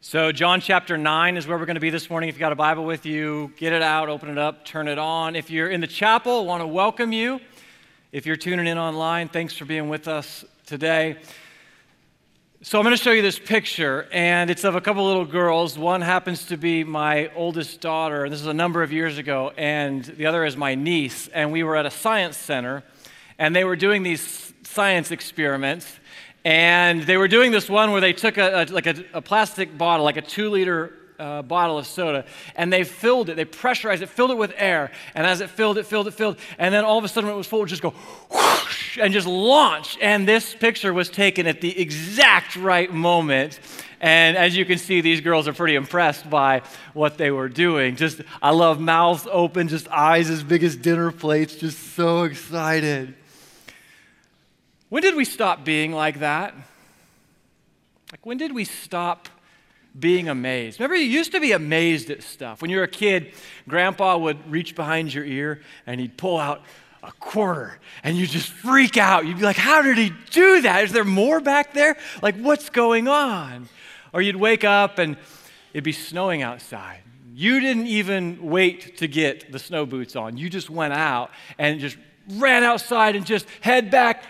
So, John chapter 9 is where we're going to be this morning. If you've got a Bible with you, get it out, open it up, turn it on. If you're in the chapel, I want to welcome you. If you're tuning in online, thanks for being with us today. So, I'm going to show you this picture, and it's of a couple little girls. One happens to be my oldest daughter, and this is a number of years ago, and the other is my niece. And we were at a science center, and they were doing these science experiments. And they were doing this one where they took a, a like a, a, plastic bottle, like a two liter uh, bottle of soda, and they filled it, they pressurized it, filled it with air. And as it filled, it filled, it filled. And then all of a sudden, when it was full, it would just go whoosh and just launch. And this picture was taken at the exact right moment. And as you can see, these girls are pretty impressed by what they were doing. Just, I love mouths open, just eyes as big as dinner plates, just so excited. When did we stop being like that? Like, when did we stop being amazed? Remember, you used to be amazed at stuff. When you were a kid, grandpa would reach behind your ear and he'd pull out a quarter and you'd just freak out. You'd be like, How did he do that? Is there more back there? Like, what's going on? Or you'd wake up and it'd be snowing outside. You didn't even wait to get the snow boots on. You just went out and just ran outside and just head back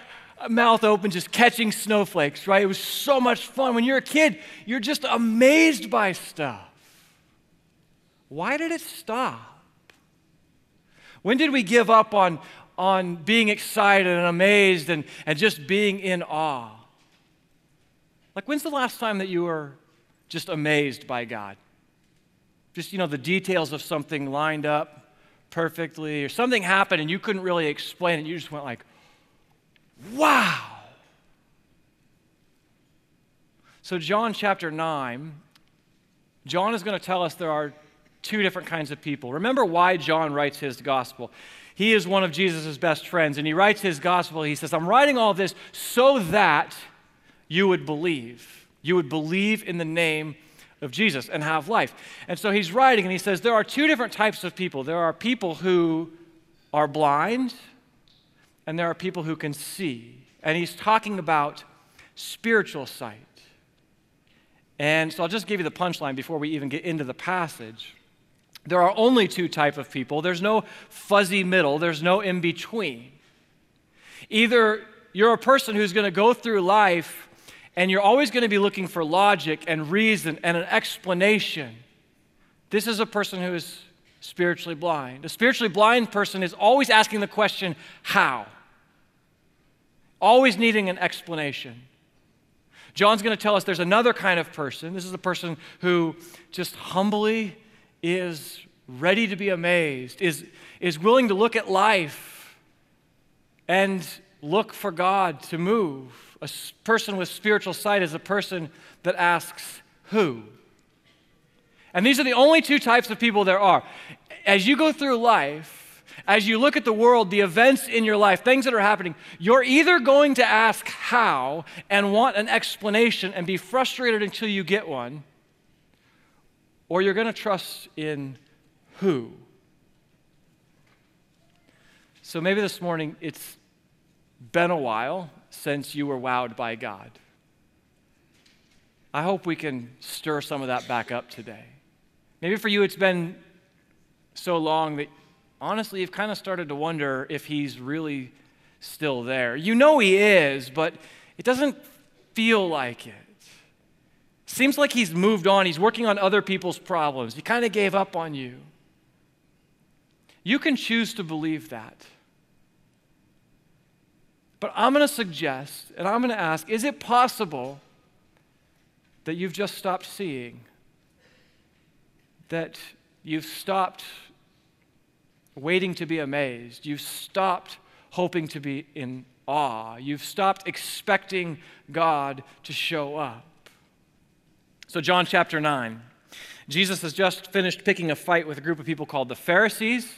mouth open, just catching snowflakes, right? It was so much fun. When you're a kid, you're just amazed by stuff. Why did it stop? When did we give up on, on being excited and amazed and, and just being in awe? Like, when's the last time that you were just amazed by God? Just, you know, the details of something lined up perfectly, or something happened and you couldn't really explain it. You just went like, Wow. So, John chapter 9, John is going to tell us there are two different kinds of people. Remember why John writes his gospel. He is one of Jesus' best friends, and he writes his gospel. He says, I'm writing all this so that you would believe. You would believe in the name of Jesus and have life. And so he's writing, and he says, There are two different types of people. There are people who are blind, and there are people who can see. And he's talking about spiritual sight. And so I'll just give you the punchline before we even get into the passage. There are only two type of people. There's no fuzzy middle, there's no in between. Either you're a person who's going to go through life and you're always going to be looking for logic and reason and an explanation. This is a person who is spiritually blind. A spiritually blind person is always asking the question, how? Always needing an explanation. John's going to tell us there's another kind of person. This is a person who just humbly is ready to be amazed, is, is willing to look at life and look for God to move. A person with spiritual sight is a person that asks, Who? And these are the only two types of people there are. As you go through life, as you look at the world, the events in your life, things that are happening, you're either going to ask how and want an explanation and be frustrated until you get one, or you're going to trust in who. So maybe this morning it's been a while since you were wowed by God. I hope we can stir some of that back up today. Maybe for you it's been so long that honestly, you've kind of started to wonder if he's really still there. You know he is, but it doesn't feel like it. Seems like he's moved on. He's working on other people's problems. He kind of gave up on you. You can choose to believe that. But I'm going to suggest and I'm going to ask is it possible that you've just stopped seeing? That you've stopped waiting to be amazed. You've stopped hoping to be in awe. You've stopped expecting God to show up. So, John chapter 9. Jesus has just finished picking a fight with a group of people called the Pharisees.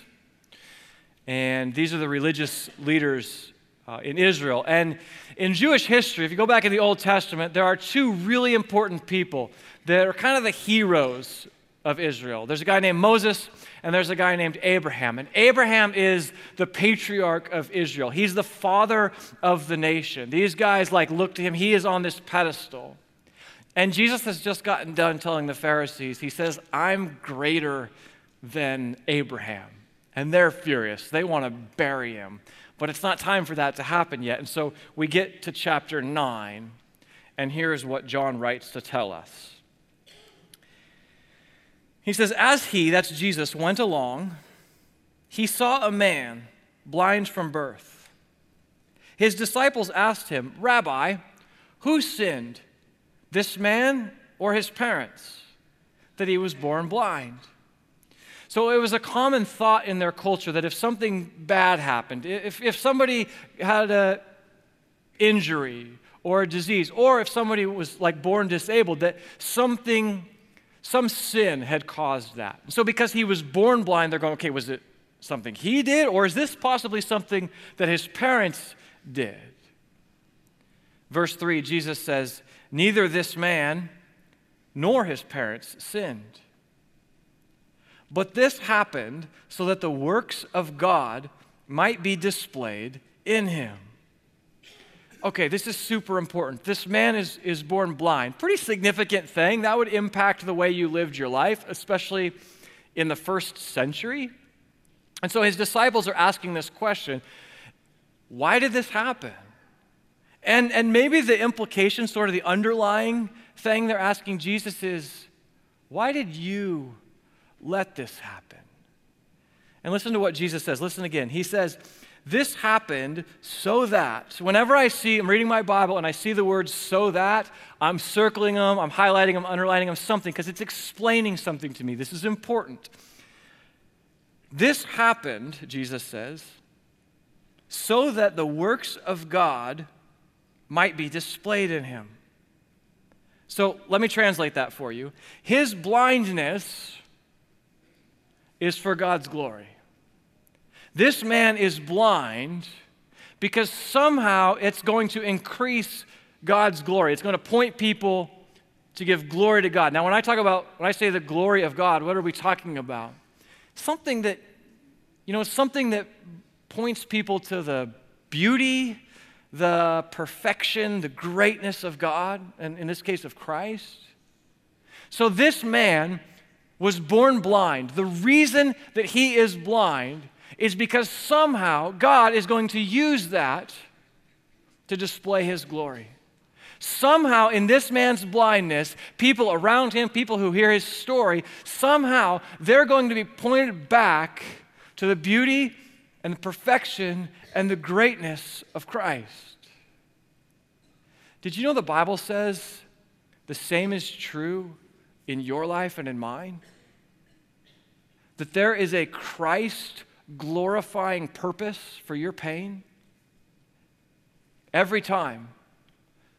And these are the religious leaders uh, in Israel. And in Jewish history, if you go back in the Old Testament, there are two really important people that are kind of the heroes of Israel. There's a guy named Moses and there's a guy named Abraham. And Abraham is the patriarch of Israel. He's the father of the nation. These guys like look to him. He is on this pedestal. And Jesus has just gotten done telling the Pharisees, He says, I'm greater than Abraham. And they're furious. They want to bury him. But it's not time for that to happen yet. And so we get to chapter 9, and here's what John writes to tell us. He says, As he, that's Jesus, went along, he saw a man blind from birth. His disciples asked him, Rabbi, who sinned, this man or his parents, that he was born blind? So it was a common thought in their culture that if something bad happened, if, if somebody had an injury or a disease, or if somebody was like born disabled, that something, some sin had caused that. So because he was born blind, they're going, okay, was it something he did, or is this possibly something that his parents did? Verse 3, Jesus says, Neither this man nor his parents sinned. But this happened so that the works of God might be displayed in him. Okay, this is super important. This man is, is born blind. Pretty significant thing. That would impact the way you lived your life, especially in the first century. And so his disciples are asking this question why did this happen? And, and maybe the implication, sort of the underlying thing they're asking Jesus is why did you let this happen? And listen to what Jesus says. Listen again. He says, This happened so that, whenever I see, I'm reading my Bible and I see the words so that, I'm circling them, I'm highlighting them, underlining them, something, because it's explaining something to me. This is important. This happened, Jesus says, so that the works of God might be displayed in him. So let me translate that for you. His blindness is for God's glory. This man is blind because somehow it's going to increase God's glory. It's going to point people to give glory to God. Now, when I talk about, when I say the glory of God, what are we talking about? something that, you know, something that points people to the beauty, the perfection, the greatness of God, and in this case of Christ. So this man was born blind. The reason that he is blind is because somehow God is going to use that to display his glory. Somehow, in this man's blindness, people around him, people who hear his story, somehow they're going to be pointed back to the beauty and the perfection and the greatness of Christ. Did you know the Bible says the same is true in your life and in mine? That there is a Christ glorifying purpose for your pain? Every time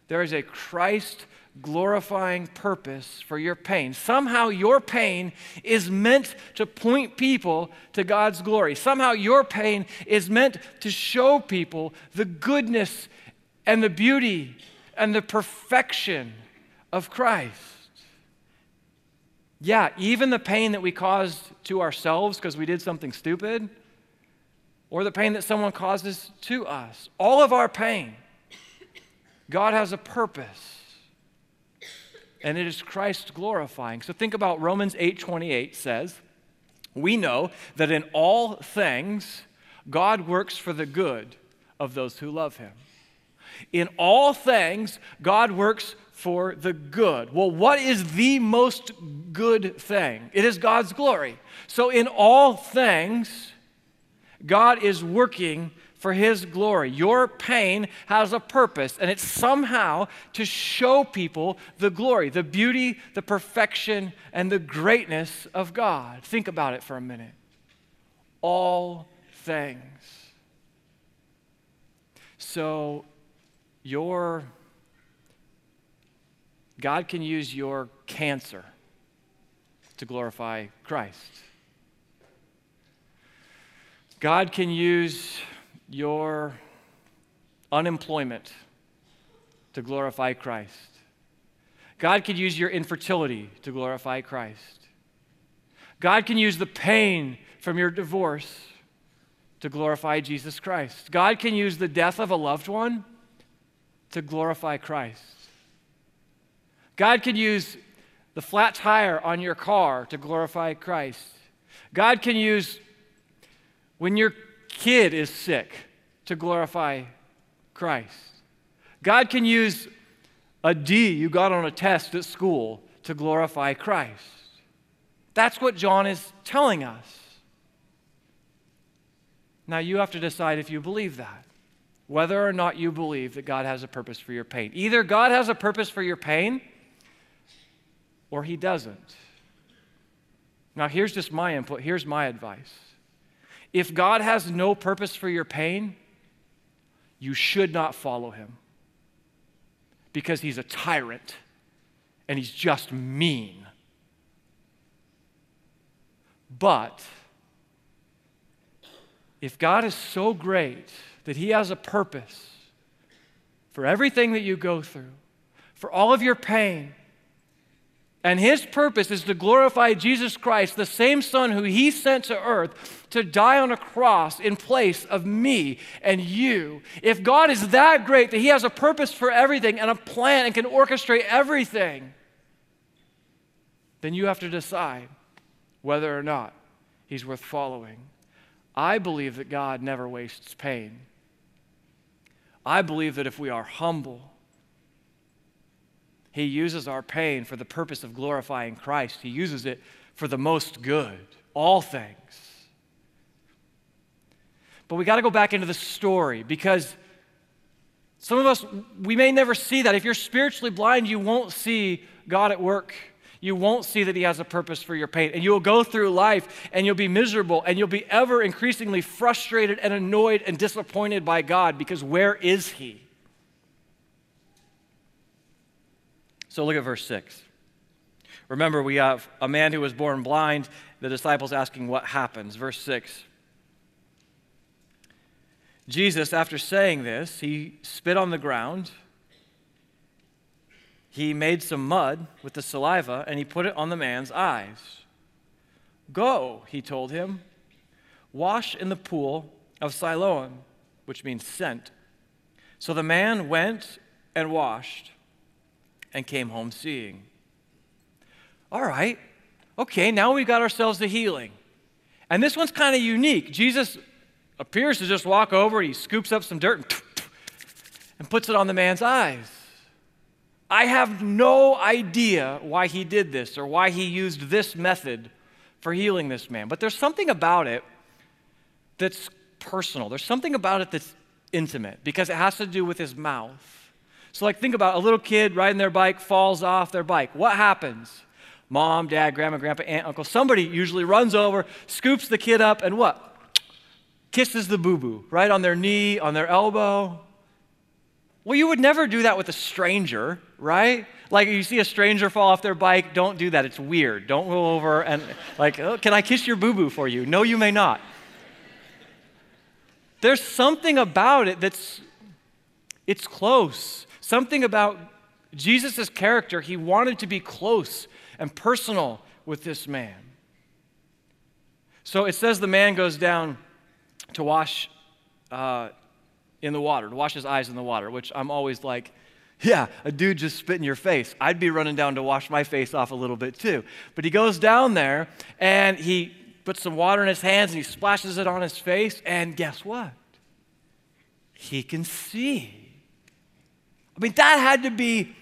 there is a Christ glorifying purpose for your pain. Somehow your pain is meant to point people to God's glory. Somehow your pain is meant to show people the goodness and the beauty and the perfection of Christ. Yeah, even the pain that we caused to ourselves because we did something stupid, or the pain that someone causes to us, all of our pain God has a purpose. And it is Christ glorifying. So think about Romans 8:28 says, "We know that in all things God works for the good of those who love him." In all things God works for the good. Well, what is the most good thing? It is God's glory. So in all things God is working for His glory. Your pain has a purpose, and it's somehow to show people the glory, the beauty, the perfection, and the greatness of God. Think about it for a minute. All things. So, your God can use your cancer to glorify Christ. God can use your unemployment to glorify Christ. God can use your infertility to glorify Christ. God can use the pain from your divorce to glorify Jesus Christ. God can use the death of a loved one to glorify Christ. God can use the flat tire on your car to glorify Christ. God can use when your kid is sick to glorify Christ. God can use a D you got on a test at school to glorify Christ. That's what John is telling us. Now you have to decide if you believe that, whether or not you believe that God has a purpose for your pain. Either God has a purpose for your pain or he doesn't. Now, here's just my input. Here's my advice. If God has no purpose for your pain, you should not follow him because he's a tyrant and he's just mean. But if God is so great that he has a purpose for everything that you go through, for all of your pain, and his purpose is to glorify Jesus Christ, the same Son who he sent to earth to die on a cross in place of me and you. If God is that great that he has a purpose for everything and a plan and can orchestrate everything, then you have to decide whether or not he's worth following. I believe that God never wastes pain. I believe that if we are humble, he uses our pain for the purpose of glorifying Christ. He uses it for the most good, all things. But we got to go back into the story because some of us, we may never see that. If you're spiritually blind, you won't see God at work. You won't see that He has a purpose for your pain. And you'll go through life and you'll be miserable and you'll be ever increasingly frustrated and annoyed and disappointed by God because where is He? So look at verse 6. Remember, we have a man who was born blind, the disciples asking what happens. Verse 6. Jesus, after saying this, he spit on the ground. He made some mud with the saliva and he put it on the man's eyes. Go, he told him, wash in the pool of Siloam, which means sent. So the man went and washed and came home seeing. All right, okay, now we've got ourselves the healing. And this one's kind of unique. Jesus appears to just walk over, he scoops up some dirt and, and puts it on the man's eyes. I have no idea why he did this or why he used this method for healing this man, but there's something about it that's personal. There's something about it that's intimate because it has to do with his mouth. So, like, think about a little kid riding their bike, falls off their bike. What happens? Mom, dad, grandma, grandpa, aunt, uncle, somebody usually runs over, scoops the kid up, and what? Kisses the boo boo, right on their knee, on their elbow. Well, you would never do that with a stranger, right? Like you see a stranger fall off their bike, don't do that. It's weird. Don't go over and, like, oh, can I kiss your boo boo for you? No, you may not. There's something about it that's, it's close. Something about Jesus' character, he wanted to be close and personal with this man. So it says the man goes down to wash uh, in the water, to wash his eyes in the water, which I'm always like, yeah, a dude just spit in your face. I'd be running down to wash my face off a little bit too. But he goes down there and he puts some water in his hands and he splashes it on his face, and guess what? He can see. I mean, that had to be,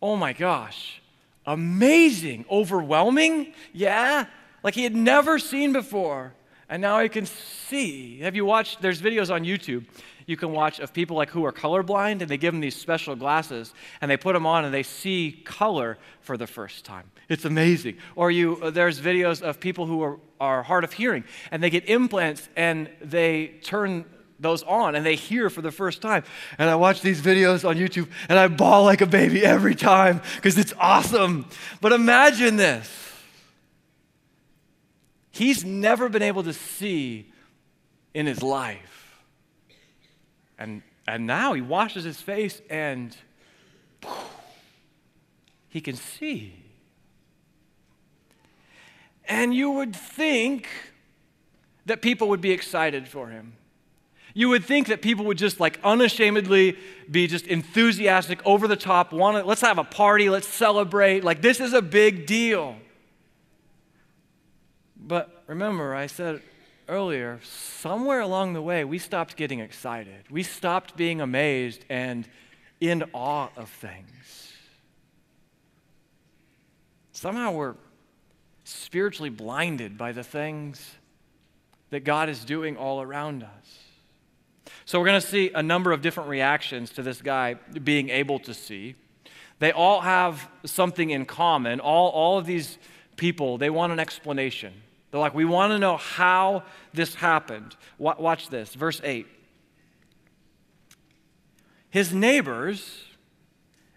oh my gosh, amazing, overwhelming. Yeah, like he had never seen before. And now he can see. Have you watched? There's videos on YouTube you can watch of people like who are colorblind and they give them these special glasses and they put them on and they see color for the first time. It's amazing. Or you, uh, there's videos of people who are, are hard of hearing and they get implants and they turn those on and they hear for the first time. And I watch these videos on YouTube and I bawl like a baby every time because it's awesome. But imagine this he's never been able to see in his life. And, and now he washes his face and he can see. And you would think that people would be excited for him. You would think that people would just like unashamedly be just enthusiastic, over the top, want to, let's have a party, let's celebrate. Like, this is a big deal. But remember, I said earlier, somewhere along the way, we stopped getting excited. We stopped being amazed and in awe of things. Somehow we're spiritually blinded by the things that God is doing all around us. So we're going to see a number of different reactions to this guy being able to see. They all have something in common. All, all of these people, they want an explanation. They're like, we want to know how this happened. Watch this, verse 8. His neighbors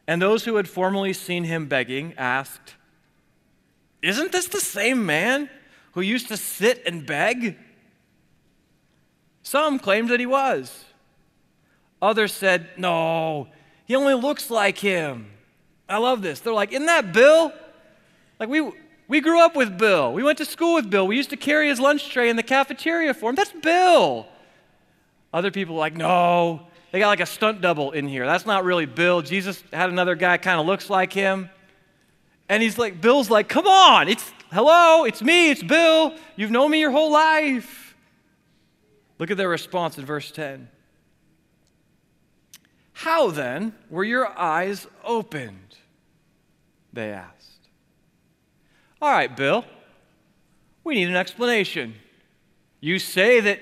and those who had formerly seen him begging asked, Isn't this the same man who used to sit and beg? Some claimed that he was. Others said, No, he only looks like him. I love this. They're like, Isn't that Bill? Like, we, we grew up with Bill. We went to school with Bill. We used to carry his lunch tray in the cafeteria for him. That's Bill. Other people like, No, they got like a stunt double in here. That's not really Bill. Jesus had another guy kind of looks like him. And he's like, Bill's like, Come on, it's hello, it's me, it's Bill. You've known me your whole life. Look at their response in verse 10. How then were your eyes opened? They asked. All right, Bill, we need an explanation. You say that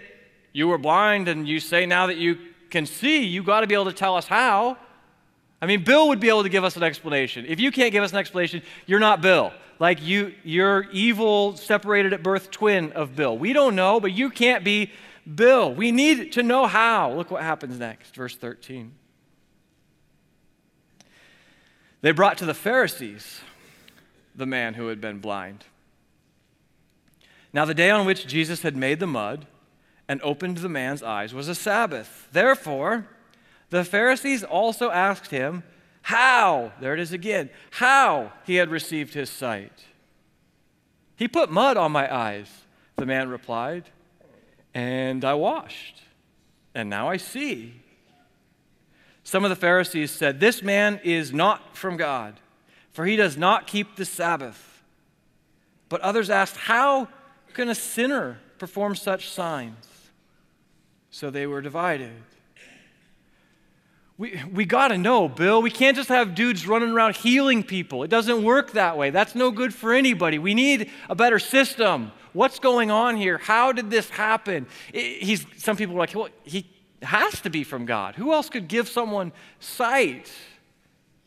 you were blind, and you say now that you can see, you got to be able to tell us how. I mean, Bill would be able to give us an explanation. If you can't give us an explanation, you're not Bill. Like you, you're evil, separated at birth twin of Bill. We don't know, but you can't be Bill. We need to know how. Look what happens next, verse 13. They brought to the Pharisees the man who had been blind. Now, the day on which Jesus had made the mud and opened the man's eyes was a Sabbath. Therefore, the Pharisees also asked him how, there it is again, how he had received his sight. He put mud on my eyes, the man replied and I washed, and now I see. Some of the Pharisees said, This man is not from God, for he does not keep the Sabbath. But others asked, How can a sinner perform such signs? So they were divided. We, we got to know, Bill. We can't just have dudes running around healing people. It doesn't work that way. That's no good for anybody. We need a better system. What's going on here? How did this happen? He's, some people are like, well, he has to be from God. Who else could give someone sight?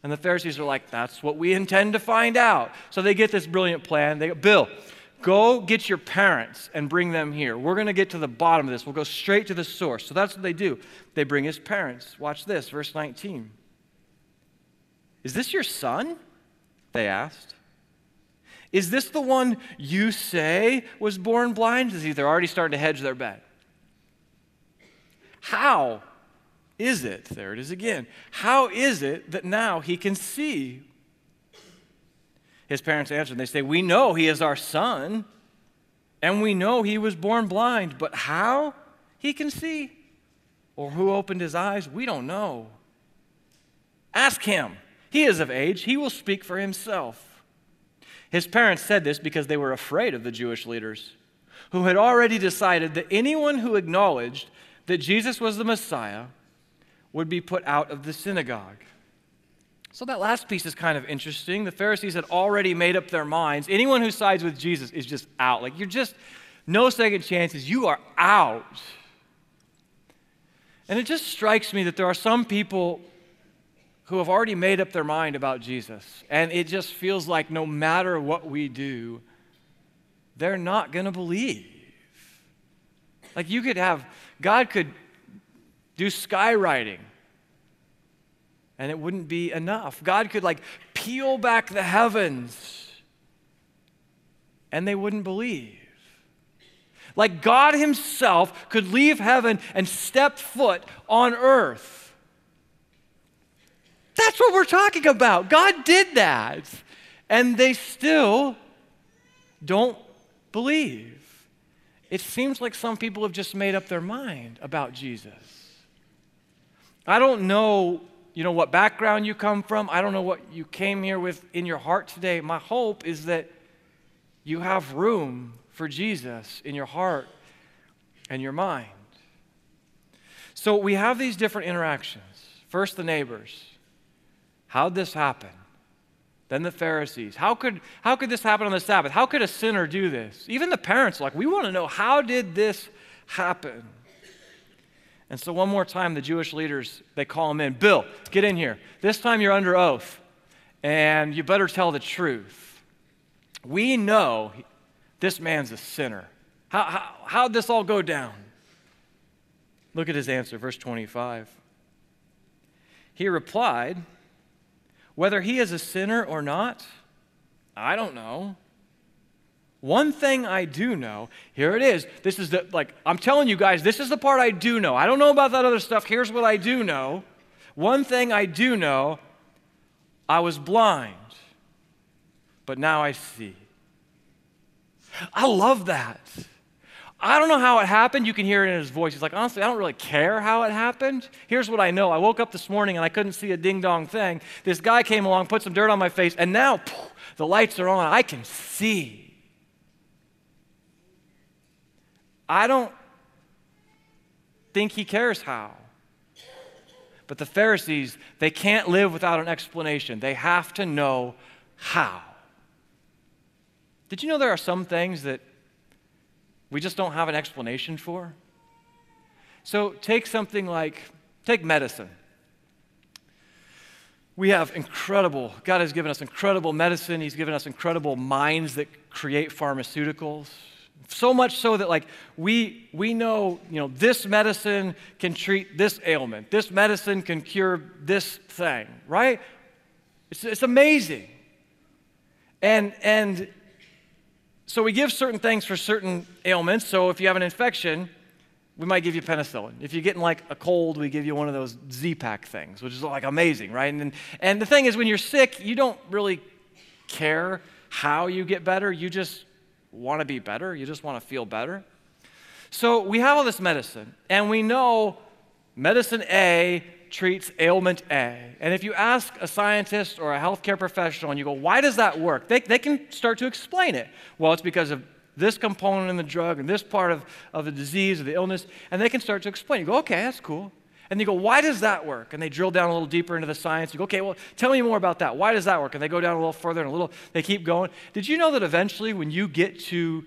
And the Pharisees are like, that's what we intend to find out. So they get this brilliant plan. They go, Bill, go get your parents and bring them here. We're going to get to the bottom of this. We'll go straight to the source. So that's what they do. They bring his parents. Watch this, verse 19. Is this your son? They asked. Is this the one you say was born blind? They're already starting to hedge their bet. How is it, there it is again, how is it that now he can see? His parents answer they say, We know he is our son, and we know he was born blind, but how he can see or who opened his eyes, we don't know. Ask him. He is of age, he will speak for himself. His parents said this because they were afraid of the Jewish leaders, who had already decided that anyone who acknowledged that Jesus was the Messiah would be put out of the synagogue. So that last piece is kind of interesting. The Pharisees had already made up their minds. Anyone who sides with Jesus is just out. Like, you're just, no second chances. You are out. And it just strikes me that there are some people who have already made up their mind about Jesus. And it just feels like no matter what we do, they're not going to believe. Like you could have, God could do skywriting and it wouldn't be enough. God could like peel back the heavens and they wouldn't believe. Like God Himself could leave heaven and step foot on earth that's what we're talking about. God did that. And they still don't believe. it seems like some people have just made up their mind about Jesus. I don't know, you know, what background you come from. I don't know what you came here with in your heart today. My hope is that you have room for Jesus in your heart and your mind. So we have these different interactions. First, the neighbors. How'd this happen? Then the Pharisees. How could, how could this happen on the Sabbath? How could a sinner do this? Even the parents, like, we want to know how did this happen? And so, one more time, the Jewish leaders, they call him in. Bill, get in here. This time you're under oath, and you better tell the truth. We know this man's a sinner. How, how, how'd this all go down? Look at his answer, verse 25. He replied, whether he is a sinner or not, I don't know. One thing I do know, here it is. This is the, like, I'm telling you guys, this is the part I do know. I don't know about that other stuff. Here's what I do know. One thing I do know I was blind, but now I see. I love that. I don't know how it happened. You can hear it in his voice. He's like, honestly, I don't really care how it happened. Here's what I know. I woke up this morning and I couldn't see a ding dong thing. This guy came along, put some dirt on my face, and now poof, the lights are on. I can see. I don't think he cares how. But the Pharisees, they can't live without an explanation. They have to know how. Did you know there are some things that we just don't have an explanation for. So take something like, take medicine. We have incredible, God has given us incredible medicine. He's given us incredible minds that create pharmaceuticals. So much so that like we we know, you know, this medicine can treat this ailment. This medicine can cure this thing, right? It's, it's amazing. And and so we give certain things for certain ailments. So if you have an infection, we might give you penicillin. If you're getting like a cold, we give you one of those Z-Pak things, which is like amazing, right? And, and the thing is, when you're sick, you don't really care how you get better. You just want to be better. You just want to feel better. So we have all this medicine, and we know medicine A treats ailment A. And if you ask a scientist or a healthcare professional and you go, why does that work? They, they can start to explain it. Well, it's because of this component in the drug and this part of, of the disease or the illness, and they can start to explain. You go, okay, that's cool. And you go, why does that work? And they drill down a little deeper into the science. You go, okay, well, tell me more about that. Why does that work? And they go down a little further and a little, they keep going. Did you know that eventually when you get to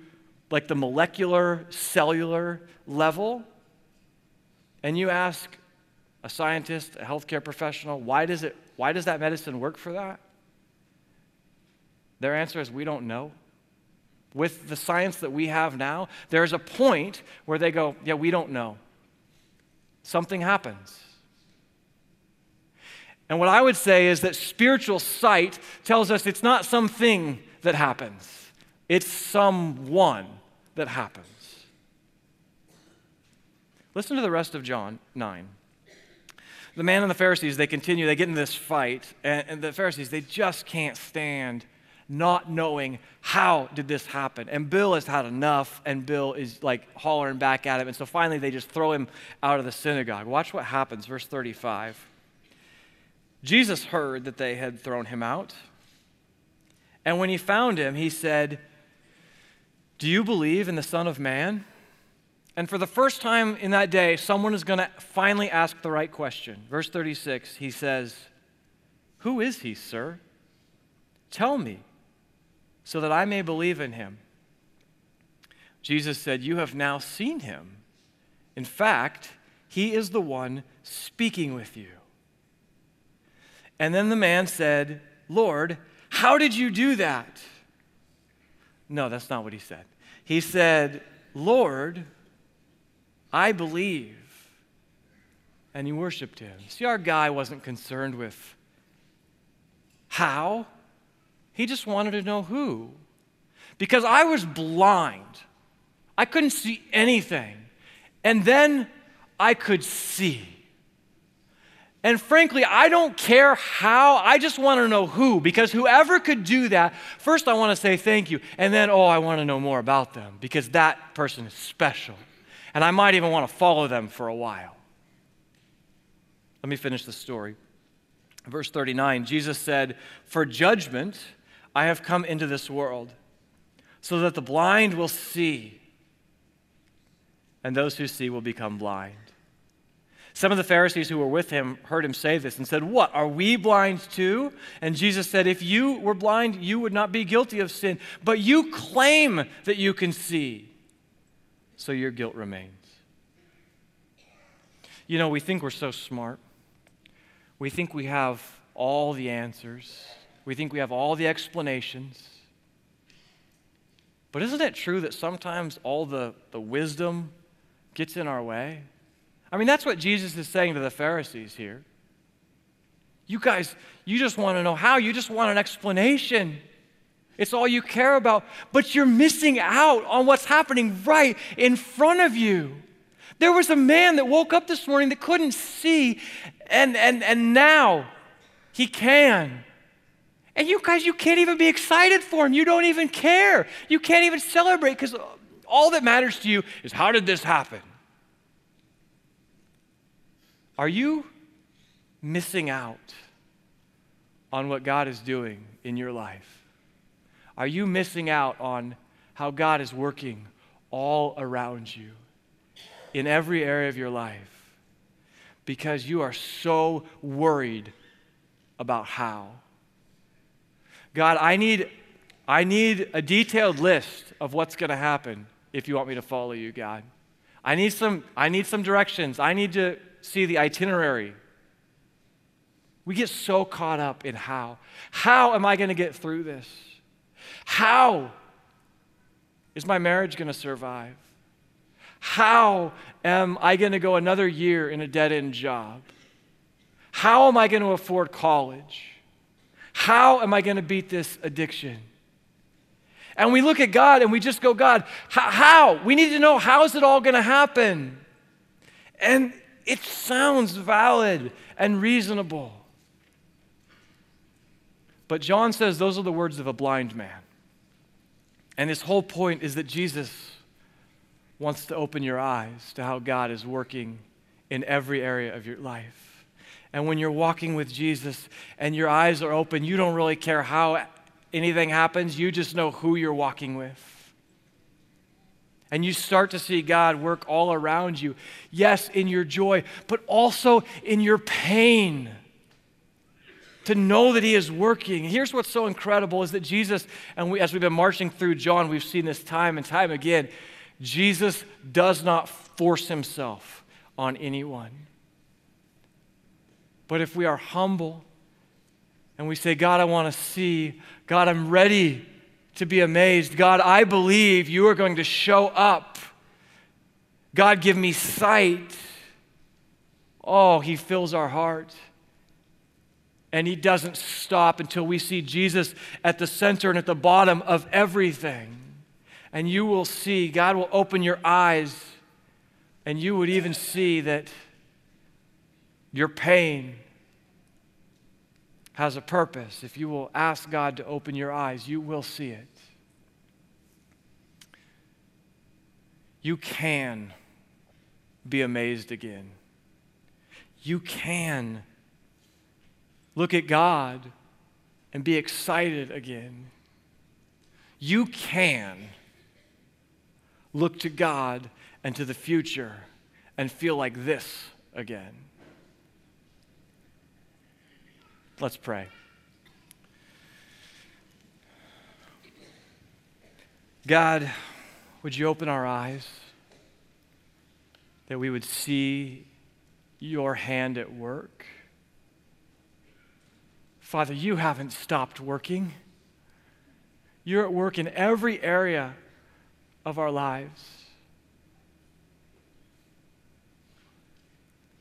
like the molecular, cellular level, and you ask a scientist, a healthcare professional, why does, it, why does that medicine work for that? Their answer is, we don't know. With the science that we have now, there's a point where they go, yeah, we don't know. Something happens. And what I would say is that spiritual sight tells us it's not something that happens, it's someone that happens. Listen to the rest of John 9 the man and the Pharisees, they continue, they get in this fight, and, the Pharisees, they just can't stand not knowing how did this happen. And Bill has had enough, and Bill is like hollering back at him. And so finally, they just throw him out of the synagogue. Watch what happens, verse 35. Jesus heard that they had thrown him out. And when he found him, he said, Do you believe in the Son of Man? And for the first time in that day, someone is going to finally ask the right question. Verse 36, he says, Who is he, sir? Tell me, so that I may believe in him. Jesus said, You have now seen him. In fact, he is the one speaking with you. And then the man said, Lord, how did you do that? No, that's not what he said. He said, Lord, I believe. And he worshiped him. See, our guy wasn't concerned with how, he just wanted to know who. Because I was blind, I couldn't see anything. And then I could see. And frankly, I don't care how, I just want to know who, because whoever could do that, first I want to say thank you, and then, oh, I want to know more about them, because that person is special. And I might even want to follow them for a while. Let me finish the story. Verse 39 Jesus said, For judgment I have come into this world, so that the blind will see, and those who see will become blind. Some of the Pharisees who were with him heard him say this and said, What? Are we blind too? And Jesus said, If you were blind, you would not be guilty of sin. But you claim that you can see, so your guilt remains. You know, we think we're so smart. We think we have all the answers, we think we have all the explanations. But isn't it true that sometimes all the, the wisdom gets in our way? I mean, that's what Jesus is saying to the Pharisees here. You guys, you just want to know how, you just want an explanation. It's all you care about, but you're missing out on what's happening right in front of you. There was a man that woke up this morning that couldn't see, and, and, and now he can. And you guys, you can't even be excited for him. You don't even care. You can't even celebrate because all that matters to you is how did this happen? Are you missing out on what God is doing in your life? Are you missing out on how God is working all around you in every area of your life because you are so worried about how? God, I need, I need a detailed list of what's going to happen if you want me to follow you, God. I need some, I need some directions. I need to see the itinerary. We get so caught up in how. How am I going to get through this? How is my marriage going to survive? How am I going to go another year in a dead end job? How am I going to afford college? How am I going to beat this addiction? And we look at God and we just go, God, how? We need to know how is it all going to happen? And it sounds valid and reasonable. But John says those are the words of a blind man. And his whole point is that Jesus wants to open your eyes to how God is working in every area of your life. And when you're walking with Jesus and your eyes are open, you don't really care how anything happens, you just know who you're walking with and you start to see God work all around you. Yes, in your joy, but also in your pain. To know that He is working. Here's what's so incredible is that Jesus, and we, as we've been marching through John, we've seen this time and time again. Jesus does not force Himself on anyone. But if we are humble and we say, God, I want to see, God, I'm ready to be amazed. God, I believe you are going to show up. God, give me sight. Oh, he fills our heart. And he doesn't stop until we see Jesus at the center and at the bottom of everything. And you will see, God will open your eyes, and you would even see that your pain has a purpose. If you will ask God to open your eyes, you will see it. You can be amazed again. You can look at God and be excited again. You can look to God and to the future and feel like this again. Let's pray. God, would you open our eyes that we would see your hand at work? Father, you haven't stopped working. You're at work in every area of our lives.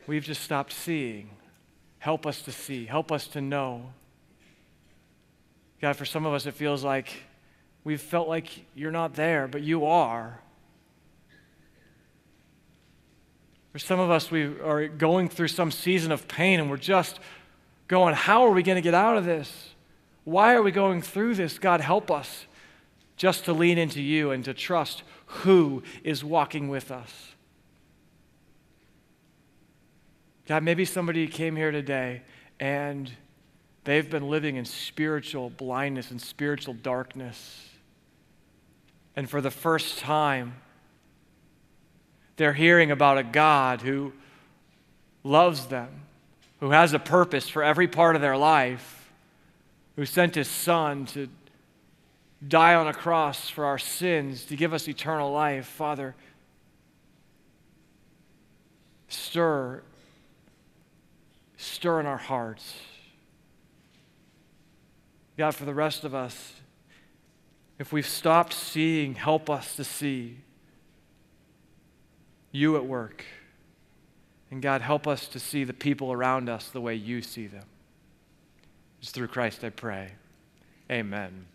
We've just stopped seeing. Help us to see. Help us to know. God, for some of us, it feels like we've felt like you're not there, but you are. For some of us, we are going through some season of pain and we're just going, How are we going to get out of this? Why are we going through this? God, help us just to lean into you and to trust who is walking with us. God, maybe somebody came here today and they've been living in spiritual blindness and spiritual darkness. And for the first time, they're hearing about a God who loves them, who has a purpose for every part of their life, who sent his son to die on a cross for our sins to give us eternal life. Father, stir, stir in our hearts. God, for the rest of us, if we've stopped seeing, help us to see you at work. And God, help us to see the people around us the way you see them. It's through Christ I pray. Amen.